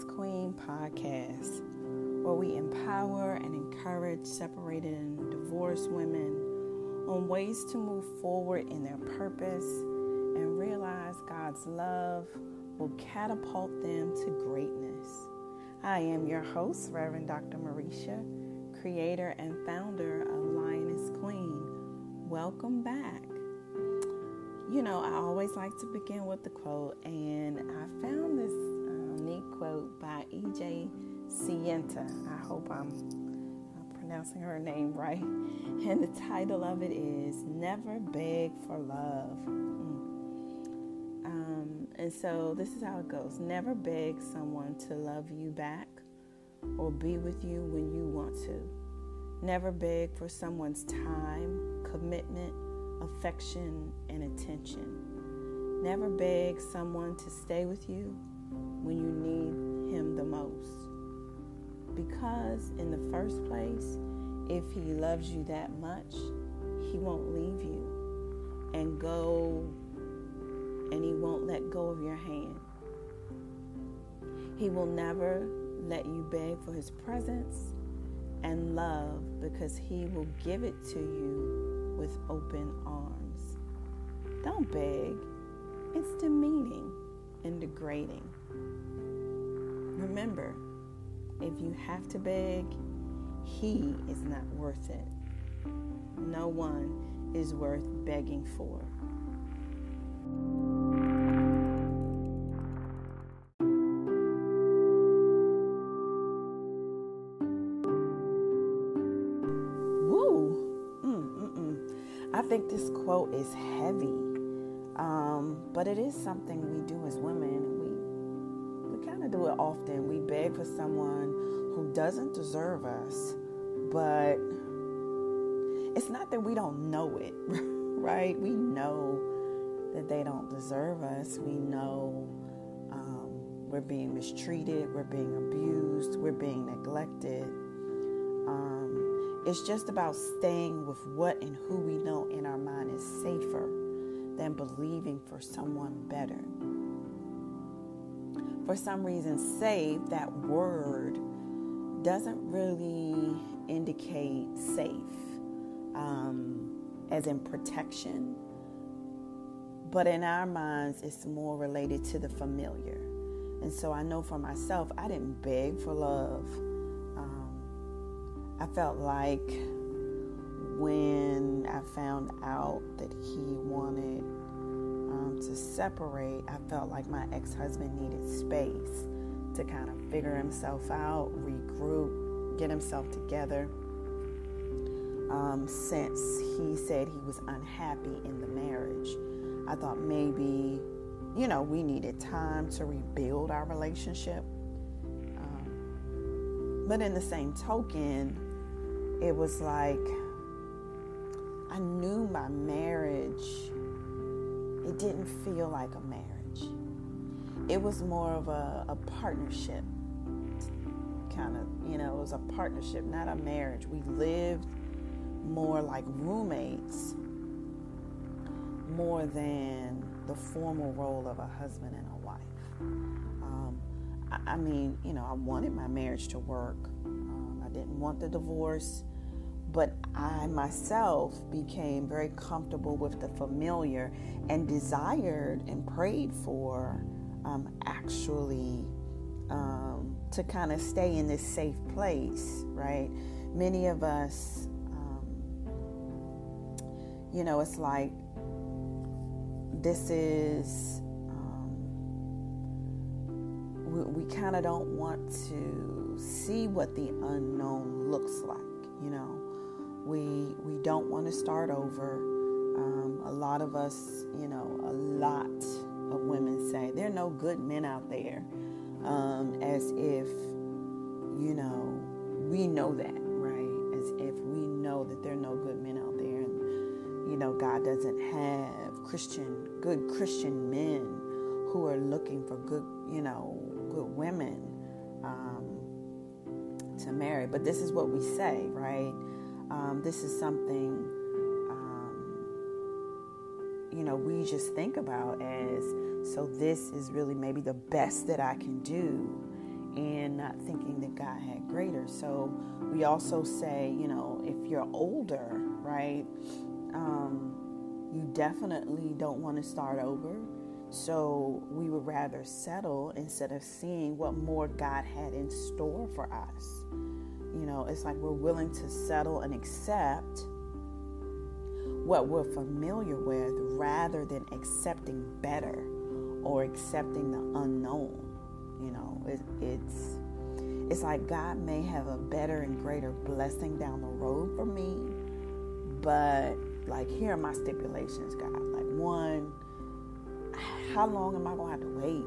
Queen podcast, where we empower and encourage separated and divorced women on ways to move forward in their purpose and realize God's love will catapult them to greatness. I am your host, Reverend Dr. Marisha, creator and founder of Lioness Queen. Welcome back. You know, I always like to begin with the quote, and I found this neat quote by E.J. Sienta. I hope I'm pronouncing her name right. And the title of it is Never Beg for Love. Mm. Um, and so this is how it goes Never beg someone to love you back or be with you when you want to. Never beg for someone's time, commitment, affection, and attention. Never beg someone to stay with you when you need him the most. Because, in the first place, if he loves you that much, he won't leave you and go and he won't let go of your hand. He will never let you beg for his presence and love because he will give it to you with open arms. Don't beg, it's demeaning and degrading. Remember, if you have to beg, he is not worth it. No one is worth begging for. Woo! Mm-mm-mm. I think this quote is heavy, um, but it is something we do as women. We we kind of do it often. We beg for someone who doesn't deserve us, but it's not that we don't know it, right? We know that they don't deserve us. We know um, we're being mistreated, we're being abused, we're being neglected. Um, it's just about staying with what and who we know in our mind is safer than believing for someone better. For some reason, save, that word, doesn't really indicate safe, um, as in protection. But in our minds, it's more related to the familiar. And so I know for myself, I didn't beg for love. Um, I felt like when I found out that he wanted um, to separate, I felt like my ex husband needed space to kind of figure himself out, regroup, get himself together. Um, since he said he was unhappy in the marriage, I thought maybe, you know, we needed time to rebuild our relationship. Um, but in the same token, it was like I knew my marriage, it didn't feel like a marriage. It was more of a, a partnership kind of you know it was a partnership not a marriage. We lived more like roommates more than the formal role of a husband and a wife. Um, I, I, mean you know i wanted my marriage to work. Um, i didn't want the divorce but i myself became very comfortable with the familiar and desired and prayed for um, actually um, to kind of stay in this safe place, right? Many of us, um, you know, it's like this is, um, we, we kind of don't want to see what the unknown looks like, you know. We, we don't want to start over. Um, a lot of us, you know, a lot of women say. There are no good men out there, um, as if, you know, we know that, right? As if we know that there are no good men out there, and you know, God doesn't have Christian, good Christian men who are looking for good, you know, good women um, to marry. But this is what we say, right? Um, this is something you know, we just think about as so this is really maybe the best that I can do and not thinking that God had greater. So we also say, you know, if you're older, right, um, you definitely don't want to start over. So we would rather settle instead of seeing what more God had in store for us. You know, it's like we're willing to settle and accept what we're familiar with rather than accepting better or accepting the unknown. You know, it, it's it's like God may have a better and greater blessing down the road for me, but like here are my stipulations, God. Like one, how long am I gonna have to wait?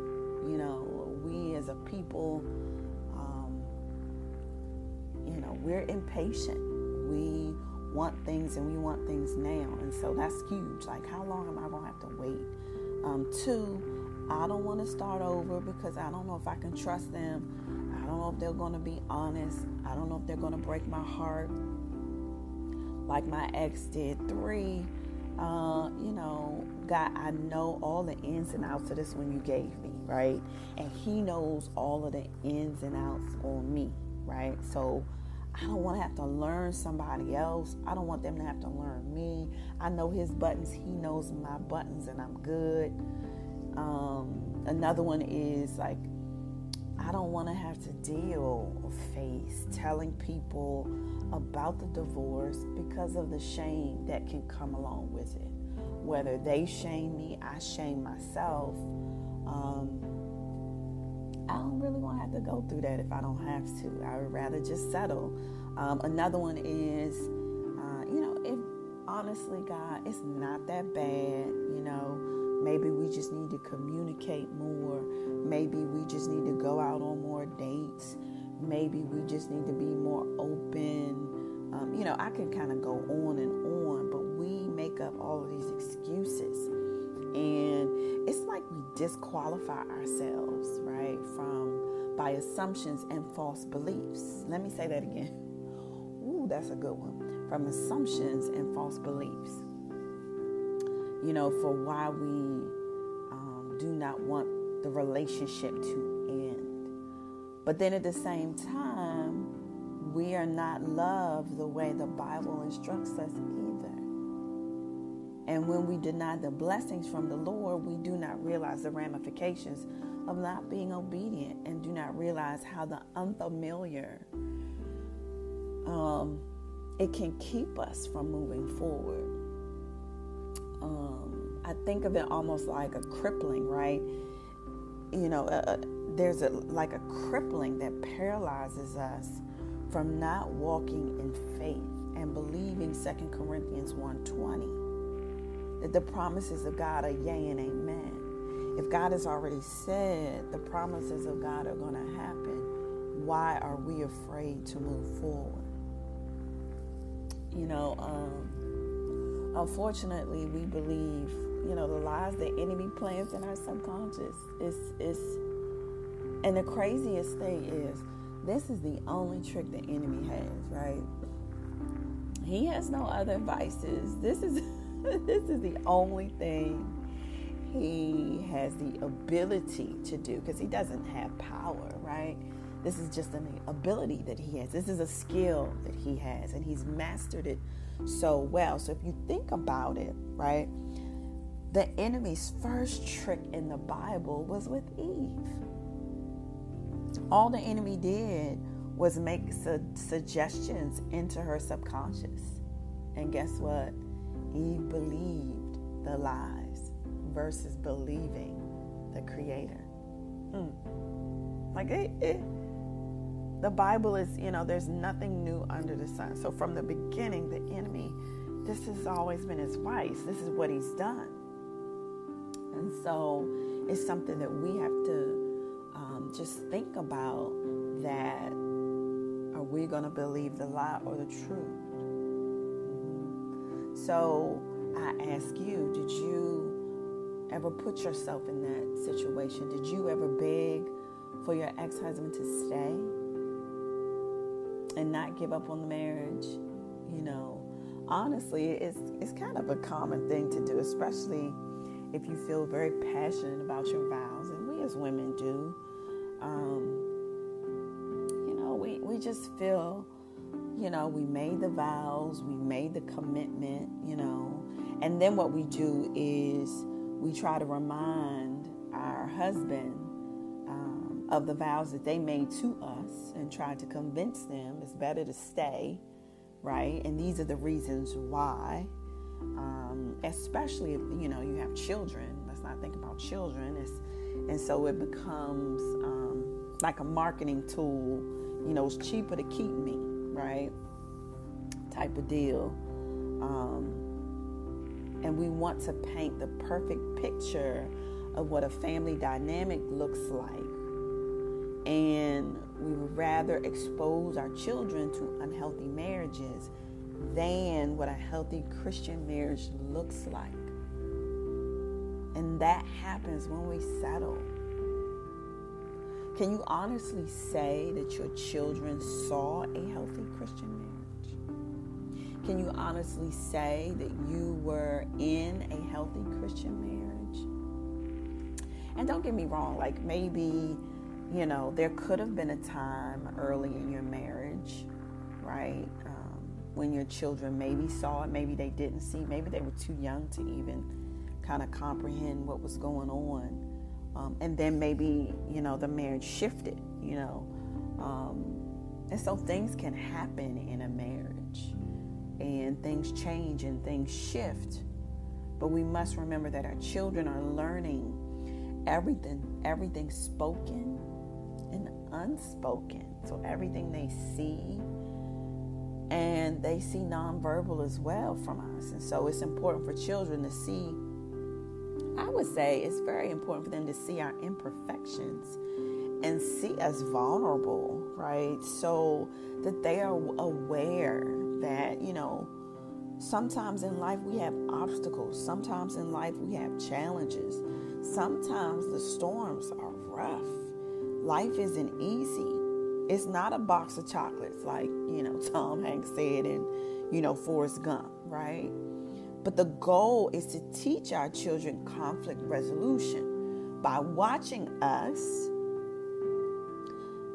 You know, we as a people, you know, we're impatient. We want things and we want things now, and so that's huge. Like, how long am I gonna have to wait? Um, two, I don't want to start over because I don't know if I can trust them. I don't know if they're going to be honest. I don't know if they're going to break my heart like my ex did. Three, uh, you know, God, I know all the ins and outs of this one you gave me, right? And He knows all of the ins and outs on me, right? So I don't want to have to learn somebody else. I don't want them to have to learn me. I know His buttons, He knows my buttons, and I'm good. Um, another one is like, I don't want to have to deal or face telling people about the divorce because of the shame that can come along with it. Whether they shame me, I shame myself. Um, I don't really want to have to go through that if I don't have to. I would rather just settle. Um, another one is, uh, you know, if honestly, God, it's not that bad, you know Maybe we just need to communicate more. Maybe we just need to go out on more dates. Maybe we just need to be more open. Um, you know, I can kind of go on and on, but we make up all of these excuses. And it's like we disqualify ourselves, from by assumptions and false beliefs. Let me say that again. Ooh, that's a good one. From assumptions and false beliefs you know, for why we um, do not want the relationship to end. But then at the same time, we are not loved the way the Bible instructs us. And when we deny the blessings from the Lord, we do not realize the ramifications of not being obedient and do not realize how the unfamiliar um, it can keep us from moving forward um, I think of it almost like a crippling, right? You know, uh, uh, there's a like a crippling that paralyzes us from not walking in faith and believing 2 Corinthians 1:20 that the promises of God are yea and amen. If God has already said the promises of God are going to happen, why are we afraid to move forward? You know, um, unfortunately, we believe, you know, the lies the enemy plants in our subconscious. It's, it's, and the craziest thing is, this is the only trick the enemy has, right? He has no other vices. This is, this is the only thing he has the ability to do because he doesn't have power, right? This is just an ability that he has. This is a skill that he has, and he's mastered it so well. So if you think about it, right, the enemy's first trick in the Bible was with Eve. All the enemy did was make su- suggestions into her subconscious. And guess what? Eve believed the lies versus believing the Creator. Hmm. Like the Bible is, you know, there's nothing new under the sun. So from the beginning, the enemy, this has always been his vice. This is what he's done. And so it's something that we have to um, just think about that are we going to believe the lie or the truth? So I ask you, did you ever put yourself in that situation? Did you ever beg for your ex husband to stay? and not give up on the marriage, you know, honestly, it's it's kind of a common thing to do, especially if you feel very passionate about your vows, and we as women do. Um, you know, we we just feel, you know, we made the vows, we made the commitment, you know, and then what we do is we try to remind our husband um, of the vows that they made to us and try to convince them it's better to stay, right? And these are the reasons why. Um, especially you know you have children. Let's not think about children. It's, and so it becomes um, like a marketing tool. You know, it's cheaper to keep me, right? Type of deal. Um, and we want to paint the perfect picture of what a family dynamic looks like. And we would rather expose our children to unhealthy marriages than what a healthy Christian marriage looks like. And that happens when we settle. Can you honestly say that your children saw a healthy Christian marriage? Can you honestly say that you were in a healthy Christian marriage? And don't get me wrong, like maybe, you know, there could have been a time early in your marriage, right? Um, when your children maybe saw it, maybe they didn't see, maybe they were too young to even kind of comprehend what was going on. Um, and then maybe, you know, the marriage shifted, you know. Um, and so things can happen in a marriage and things change and things shift. But we must remember that our children are learning everything, everything spoken and unspoken. So everything they see and they see nonverbal as well from us. And so it's important for children to see, I would say it's very important for them to see our imperfections and see us vulnerable, right? So that they are aware that, you know, sometimes in life we have obstacles, sometimes in life we have challenges, sometimes the storms are rough. Life isn't easy. It's not a box of chocolates like, you know, Tom Hanks said in, you know, Forrest Gump, right? But the goal is to teach our children conflict resolution by watching us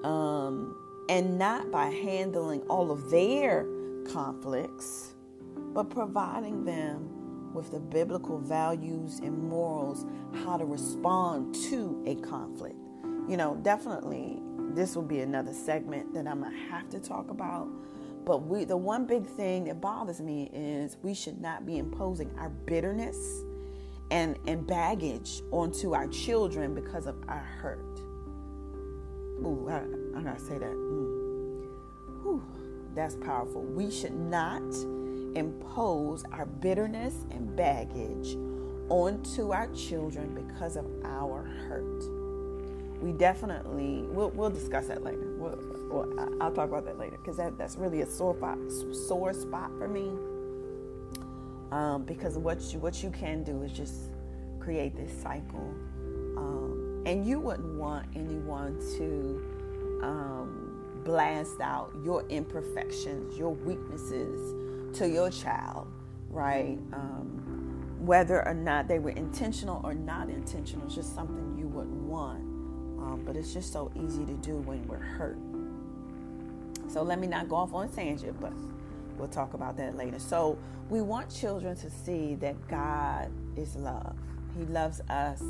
um, and not by handling all of their conflicts, but providing them with the biblical values and morals how to respond to a conflict. You know, definitely this will be another segment that I'm going to have to talk about. But we, the one big thing that bothers me is we should not be imposing our bitterness and, and baggage onto our children because of our hurt. Ooh, I, I gotta say that. Mm. Whew. That's powerful. We should not impose our bitterness and baggage onto our children because of our hurt. We definitely, we'll, we'll discuss that later. We'll, we'll, I'll talk about that later because that, that's really a sore spot, sore spot for me. Um, because what you, what you can do is just create this cycle. Um, and you wouldn't want anyone to um, blast out your imperfections, your weaknesses to your child, right? Um, whether or not they were intentional or not intentional, it's just something you wouldn't want. But it's just so easy to do when we're hurt. So let me not go off on tangent, but we'll talk about that later. So we want children to see that God is love. He loves us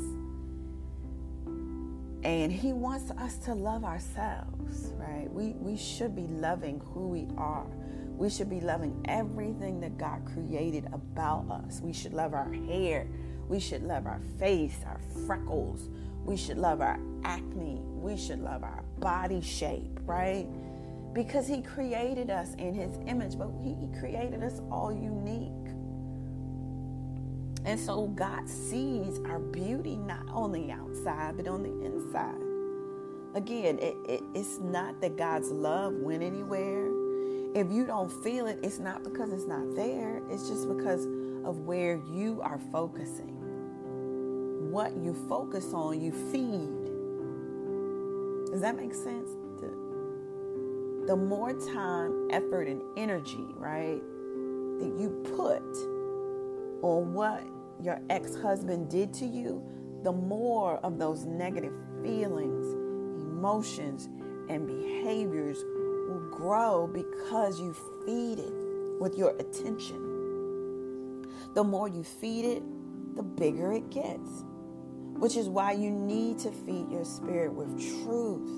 and he wants us to love ourselves, right? We, we should be loving who we are. We should be loving everything that God created about us. We should love our hair. We should love our face, our freckles. We should love our acne. We should love our body shape, right? Because He created us in His image, but He created us all unique. And so God sees our beauty not on the outside, but on the inside. Again, it, it, it's not that God's love went anywhere. If you don't feel it, it's not because it's not there, it's just because of where you are focusing. What you focus on, you feed. Does that make sense? The, the more time, effort, and energy, right, that you put on what your ex husband did to you, the more of those negative feelings, emotions, and behaviors will grow because you feed it with your attention. The more you feed it, the bigger it gets, which is why you need to feed your spirit with truth.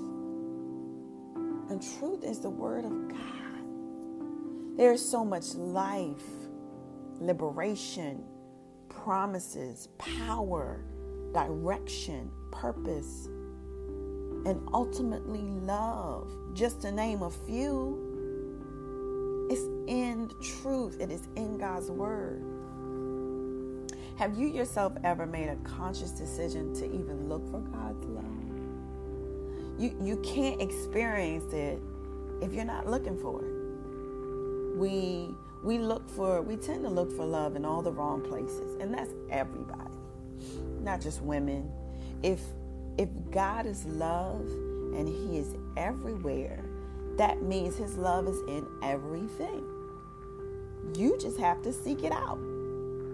And truth is the word of God. There is so much life, liberation, promises, power, direction, purpose, and ultimately love, just to name a few. It's in truth, it is in God's word. Have you yourself ever made a conscious decision to even look for God's love? You, you can't experience it if you're not looking for it. We we look for we tend to look for love in all the wrong places, and that's everybody, not just women. If if God is love and He is everywhere, that means His love is in everything. You just have to seek it out.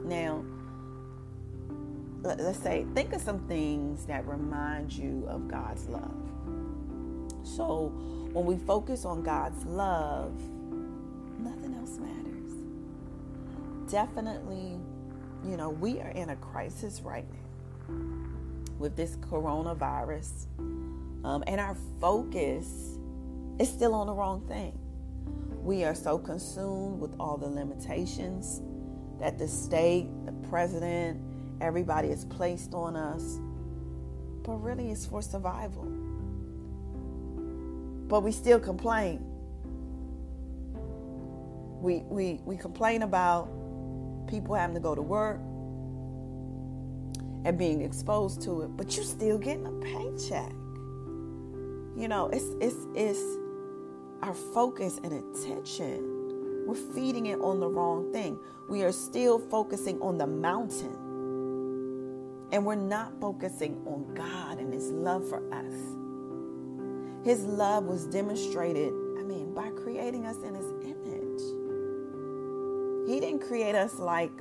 Now, let's say, think of some things that remind you of God's love. So, when we focus on God's love, nothing else matters. Definitely, you know, we are in a crisis right now with this coronavirus, um, and our focus is still on the wrong thing. We are so consumed with all the limitations that the state, the president, everybody is placed on us, but really it's for survival. But we still complain. We, we, we complain about people having to go to work and being exposed to it, but you're still getting a paycheck. You know, it's it's it's our focus and attention. We're feeding it on the wrong thing. We are still focusing on the mountain and we're not focusing on God and His love for us. His love was demonstrated, I mean, by creating us in His image. He didn't create us like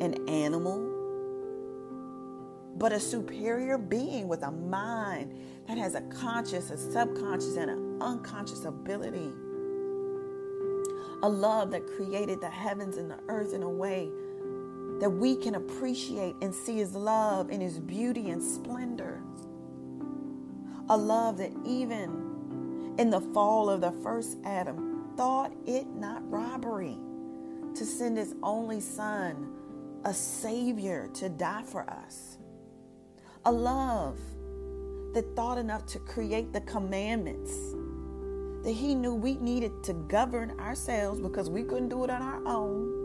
an animal, but a superior being with a mind that has a conscious, a subconscious, and an unconscious ability. A love that created the heavens and the earth in a way that we can appreciate and see His love in His beauty and splendor. A love that even in the fall of the first Adam thought it not robbery to send His only Son, a Savior, to die for us. A love that thought enough to create the commandments that He knew we needed to govern ourselves because we couldn't do it on our own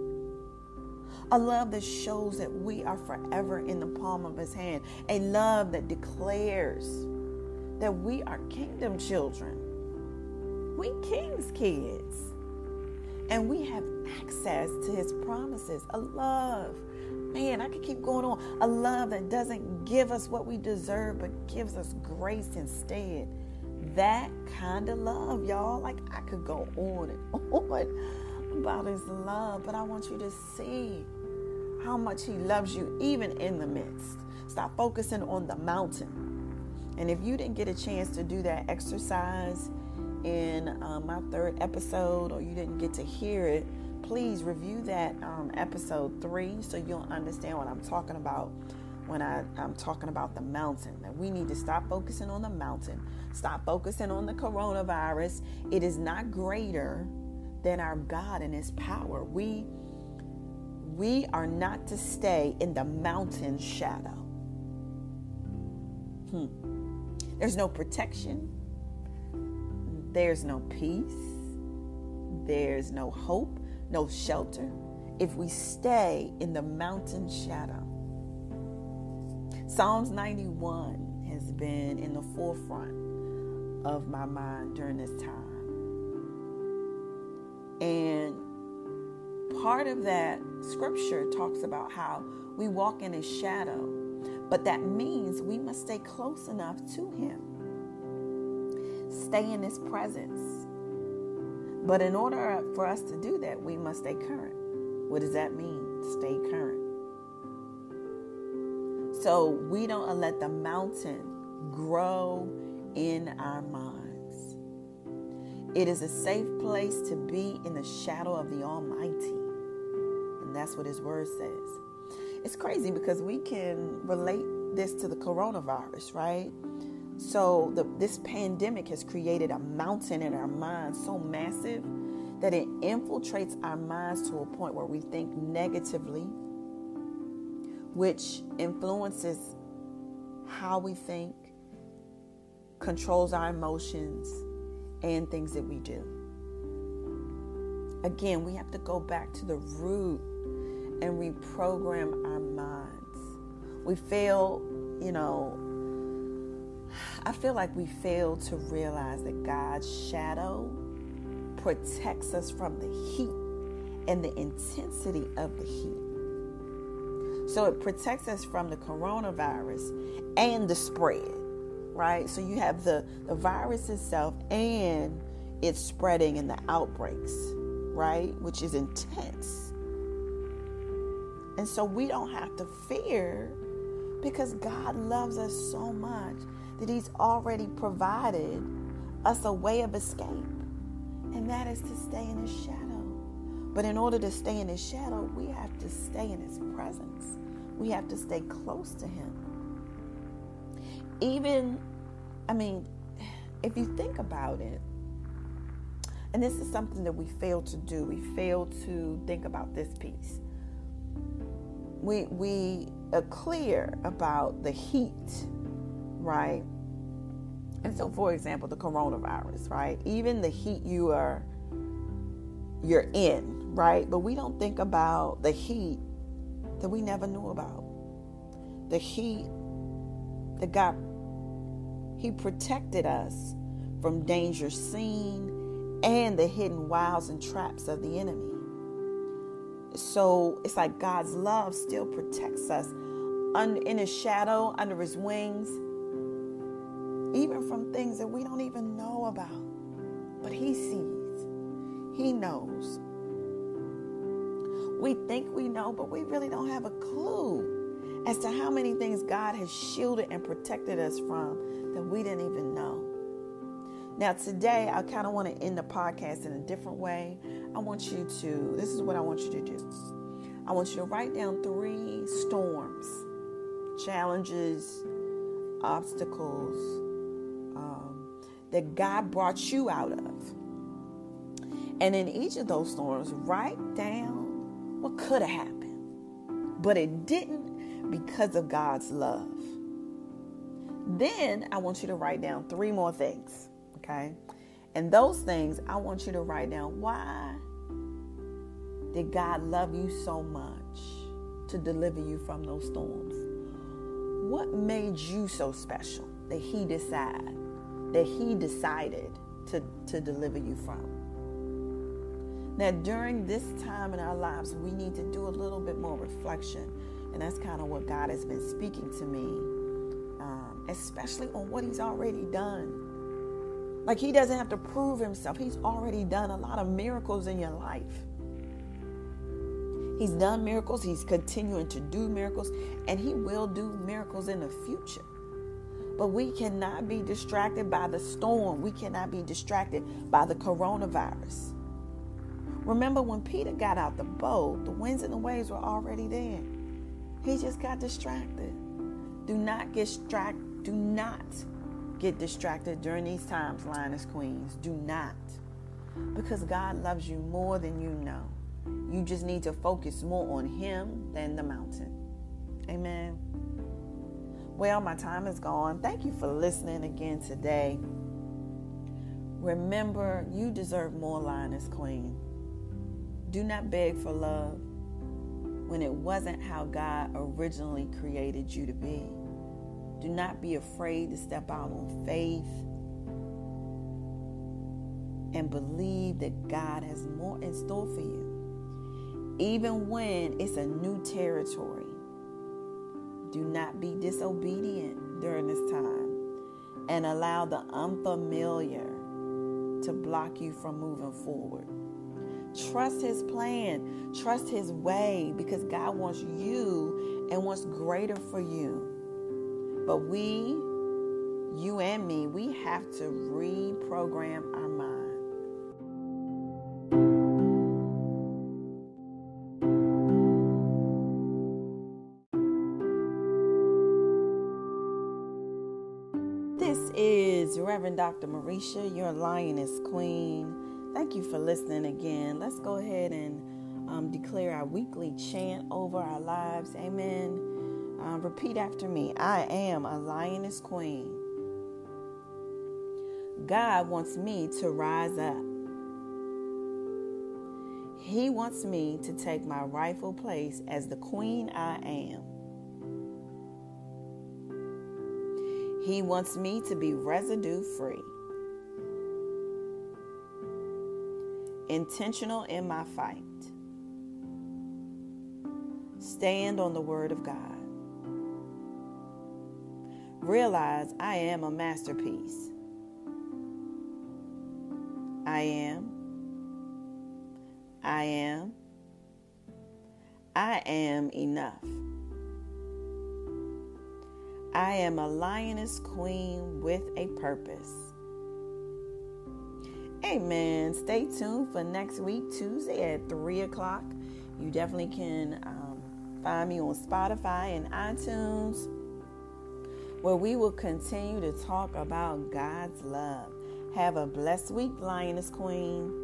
a love that shows that we are forever in the palm of His hand, a love that declares that we are kingdom children. We king's kids. And we have access to his promises. A love. Man, I could keep going on. A love that doesn't give us what we deserve, but gives us grace instead. That kind of love, y'all. Like I could go on and on about his love, but I want you to see how much He loves you, even in the midst. Stop focusing on the mountain. And if you didn't get a chance to do that exercise in um, my third episode, or you didn't get to hear it, please review that um, episode three so you'll understand what I'm talking about when I, I'm talking about the mountain. That we need to stop focusing on the mountain, stop focusing on the coronavirus. It is not greater than our God and His power. We we are not to stay in the mountain shadow. Hmm. There's no protection. There's no peace. There's no hope, no shelter if we stay in the mountain shadow. Psalms 91 has been in the forefront of my mind during this time. And part of that scripture talks about how we walk in his shadow, but that means we must stay close enough to him, stay in his presence. But in order for us to do that, we must stay current. What does that mean? Stay current. So we don't let the mountain grow in our minds. It is a safe place to be in the shadow of the Almighty. And that's what His Word says. It's crazy because we can relate this to the coronavirus, right? So, the, this pandemic has created a mountain in our minds so massive that it infiltrates our minds to a point where we think negatively, which influences how we think, controls our emotions, and things that we do. Again, we have to go back to the root and reprogram our minds. We fail, you know, I feel like we fail to realize that God's shadow protects us from the heat and the intensity of the heat. So it protects us from the coronavirus and the spread, right? So you have the, the virus itself and it's spreading in the outbreaks, right? Which is intense. And so we don't have to fear because God loves us so much that He's already provided us a way of escape and that is to stay in His shadow. But in order to stay in His shadow, we have to stay in His presence. We have to stay close to Him. Even, I mean, if you think about it, and this is something that we fail to do, we fail to think about this piece. We, we are clear about the heat, right? And so, for example, the coronavirus, right? Even the heat you are you're in, right? But we don't think about the heat that we never knew about. The heat that God He protected us from danger seen and the hidden wiles and traps of the enemy. So it's like God's love still protects us in His shadow, under His wings even from things that we don't even know about. But He sees, He knows. We think we know, but we really don't have a clue as to how many things God has shielded and protected us from that we didn't even know. Now, today, I kind of want to end the podcast in a different way. I want you to, this is what I want you to do. I want you to write down three storms, challenges, obstacles, um, that God brought you out of. And in each of those storms, write down what could have happened, but it didn't because of God's love. Then I want you to write down three more things, okay? And those things, I want you to write down why did God love you so much to deliver you from those storms? What made you so special that He decided that He decided to, to deliver you from. Now, during this time in our lives, we need to do a little bit more reflection. And that's kind of what God has been speaking to me, um, especially on what He's already done. Like He doesn't have to prove Himself, He's already done a lot of miracles in your life. He's done miracles, He's continuing to do miracles, and He will do miracles in the future. But we cannot be distracted by the storm. We cannot be distracted by the coronavirus. Remember when Peter got out the boat, the winds and the waves were already there. He just got distracted. Do not get distracted. Do not get distracted during these times, Lioness Queens. Do not. Because God loves you more than you know. You just need to focus more on Him than the mountain. Amen. Well, my time is gone. Thank you for listening again today. Remember, you deserve more, Lioness Queen. Do not beg for love when it wasn't how God originally created you to be. Do not be afraid to step out on faith and believe that God has more in store for you, even when it's a new territory. Do not be disobedient during this time and allow the unfamiliar to block you from moving forward. Trust His plan, trust His way, because God wants you and wants greater for you. But we, you and me, we have to reprogram our mind. This is Reverend Dr. Marisha, your lioness queen Thank you for listening again. Let's go ahead and um, declare our weekly chant over our lives. Amen. Uh, repeat after me I am a Lioness Queen. God wants me to rise up. He wants me to take my rightful place as the queen I am. He wants me to be residue free, intentional in my fight, stand on the Word of God. Realize I am a masterpiece. I am. I am. I am enough. I am a lioness queen with a purpose. Amen. Stay tuned for next week, Tuesday at 3 o'clock. You definitely can um, find me on Spotify and iTunes, where we will continue to talk about God's love. Have a blessed week, Lioness Queen.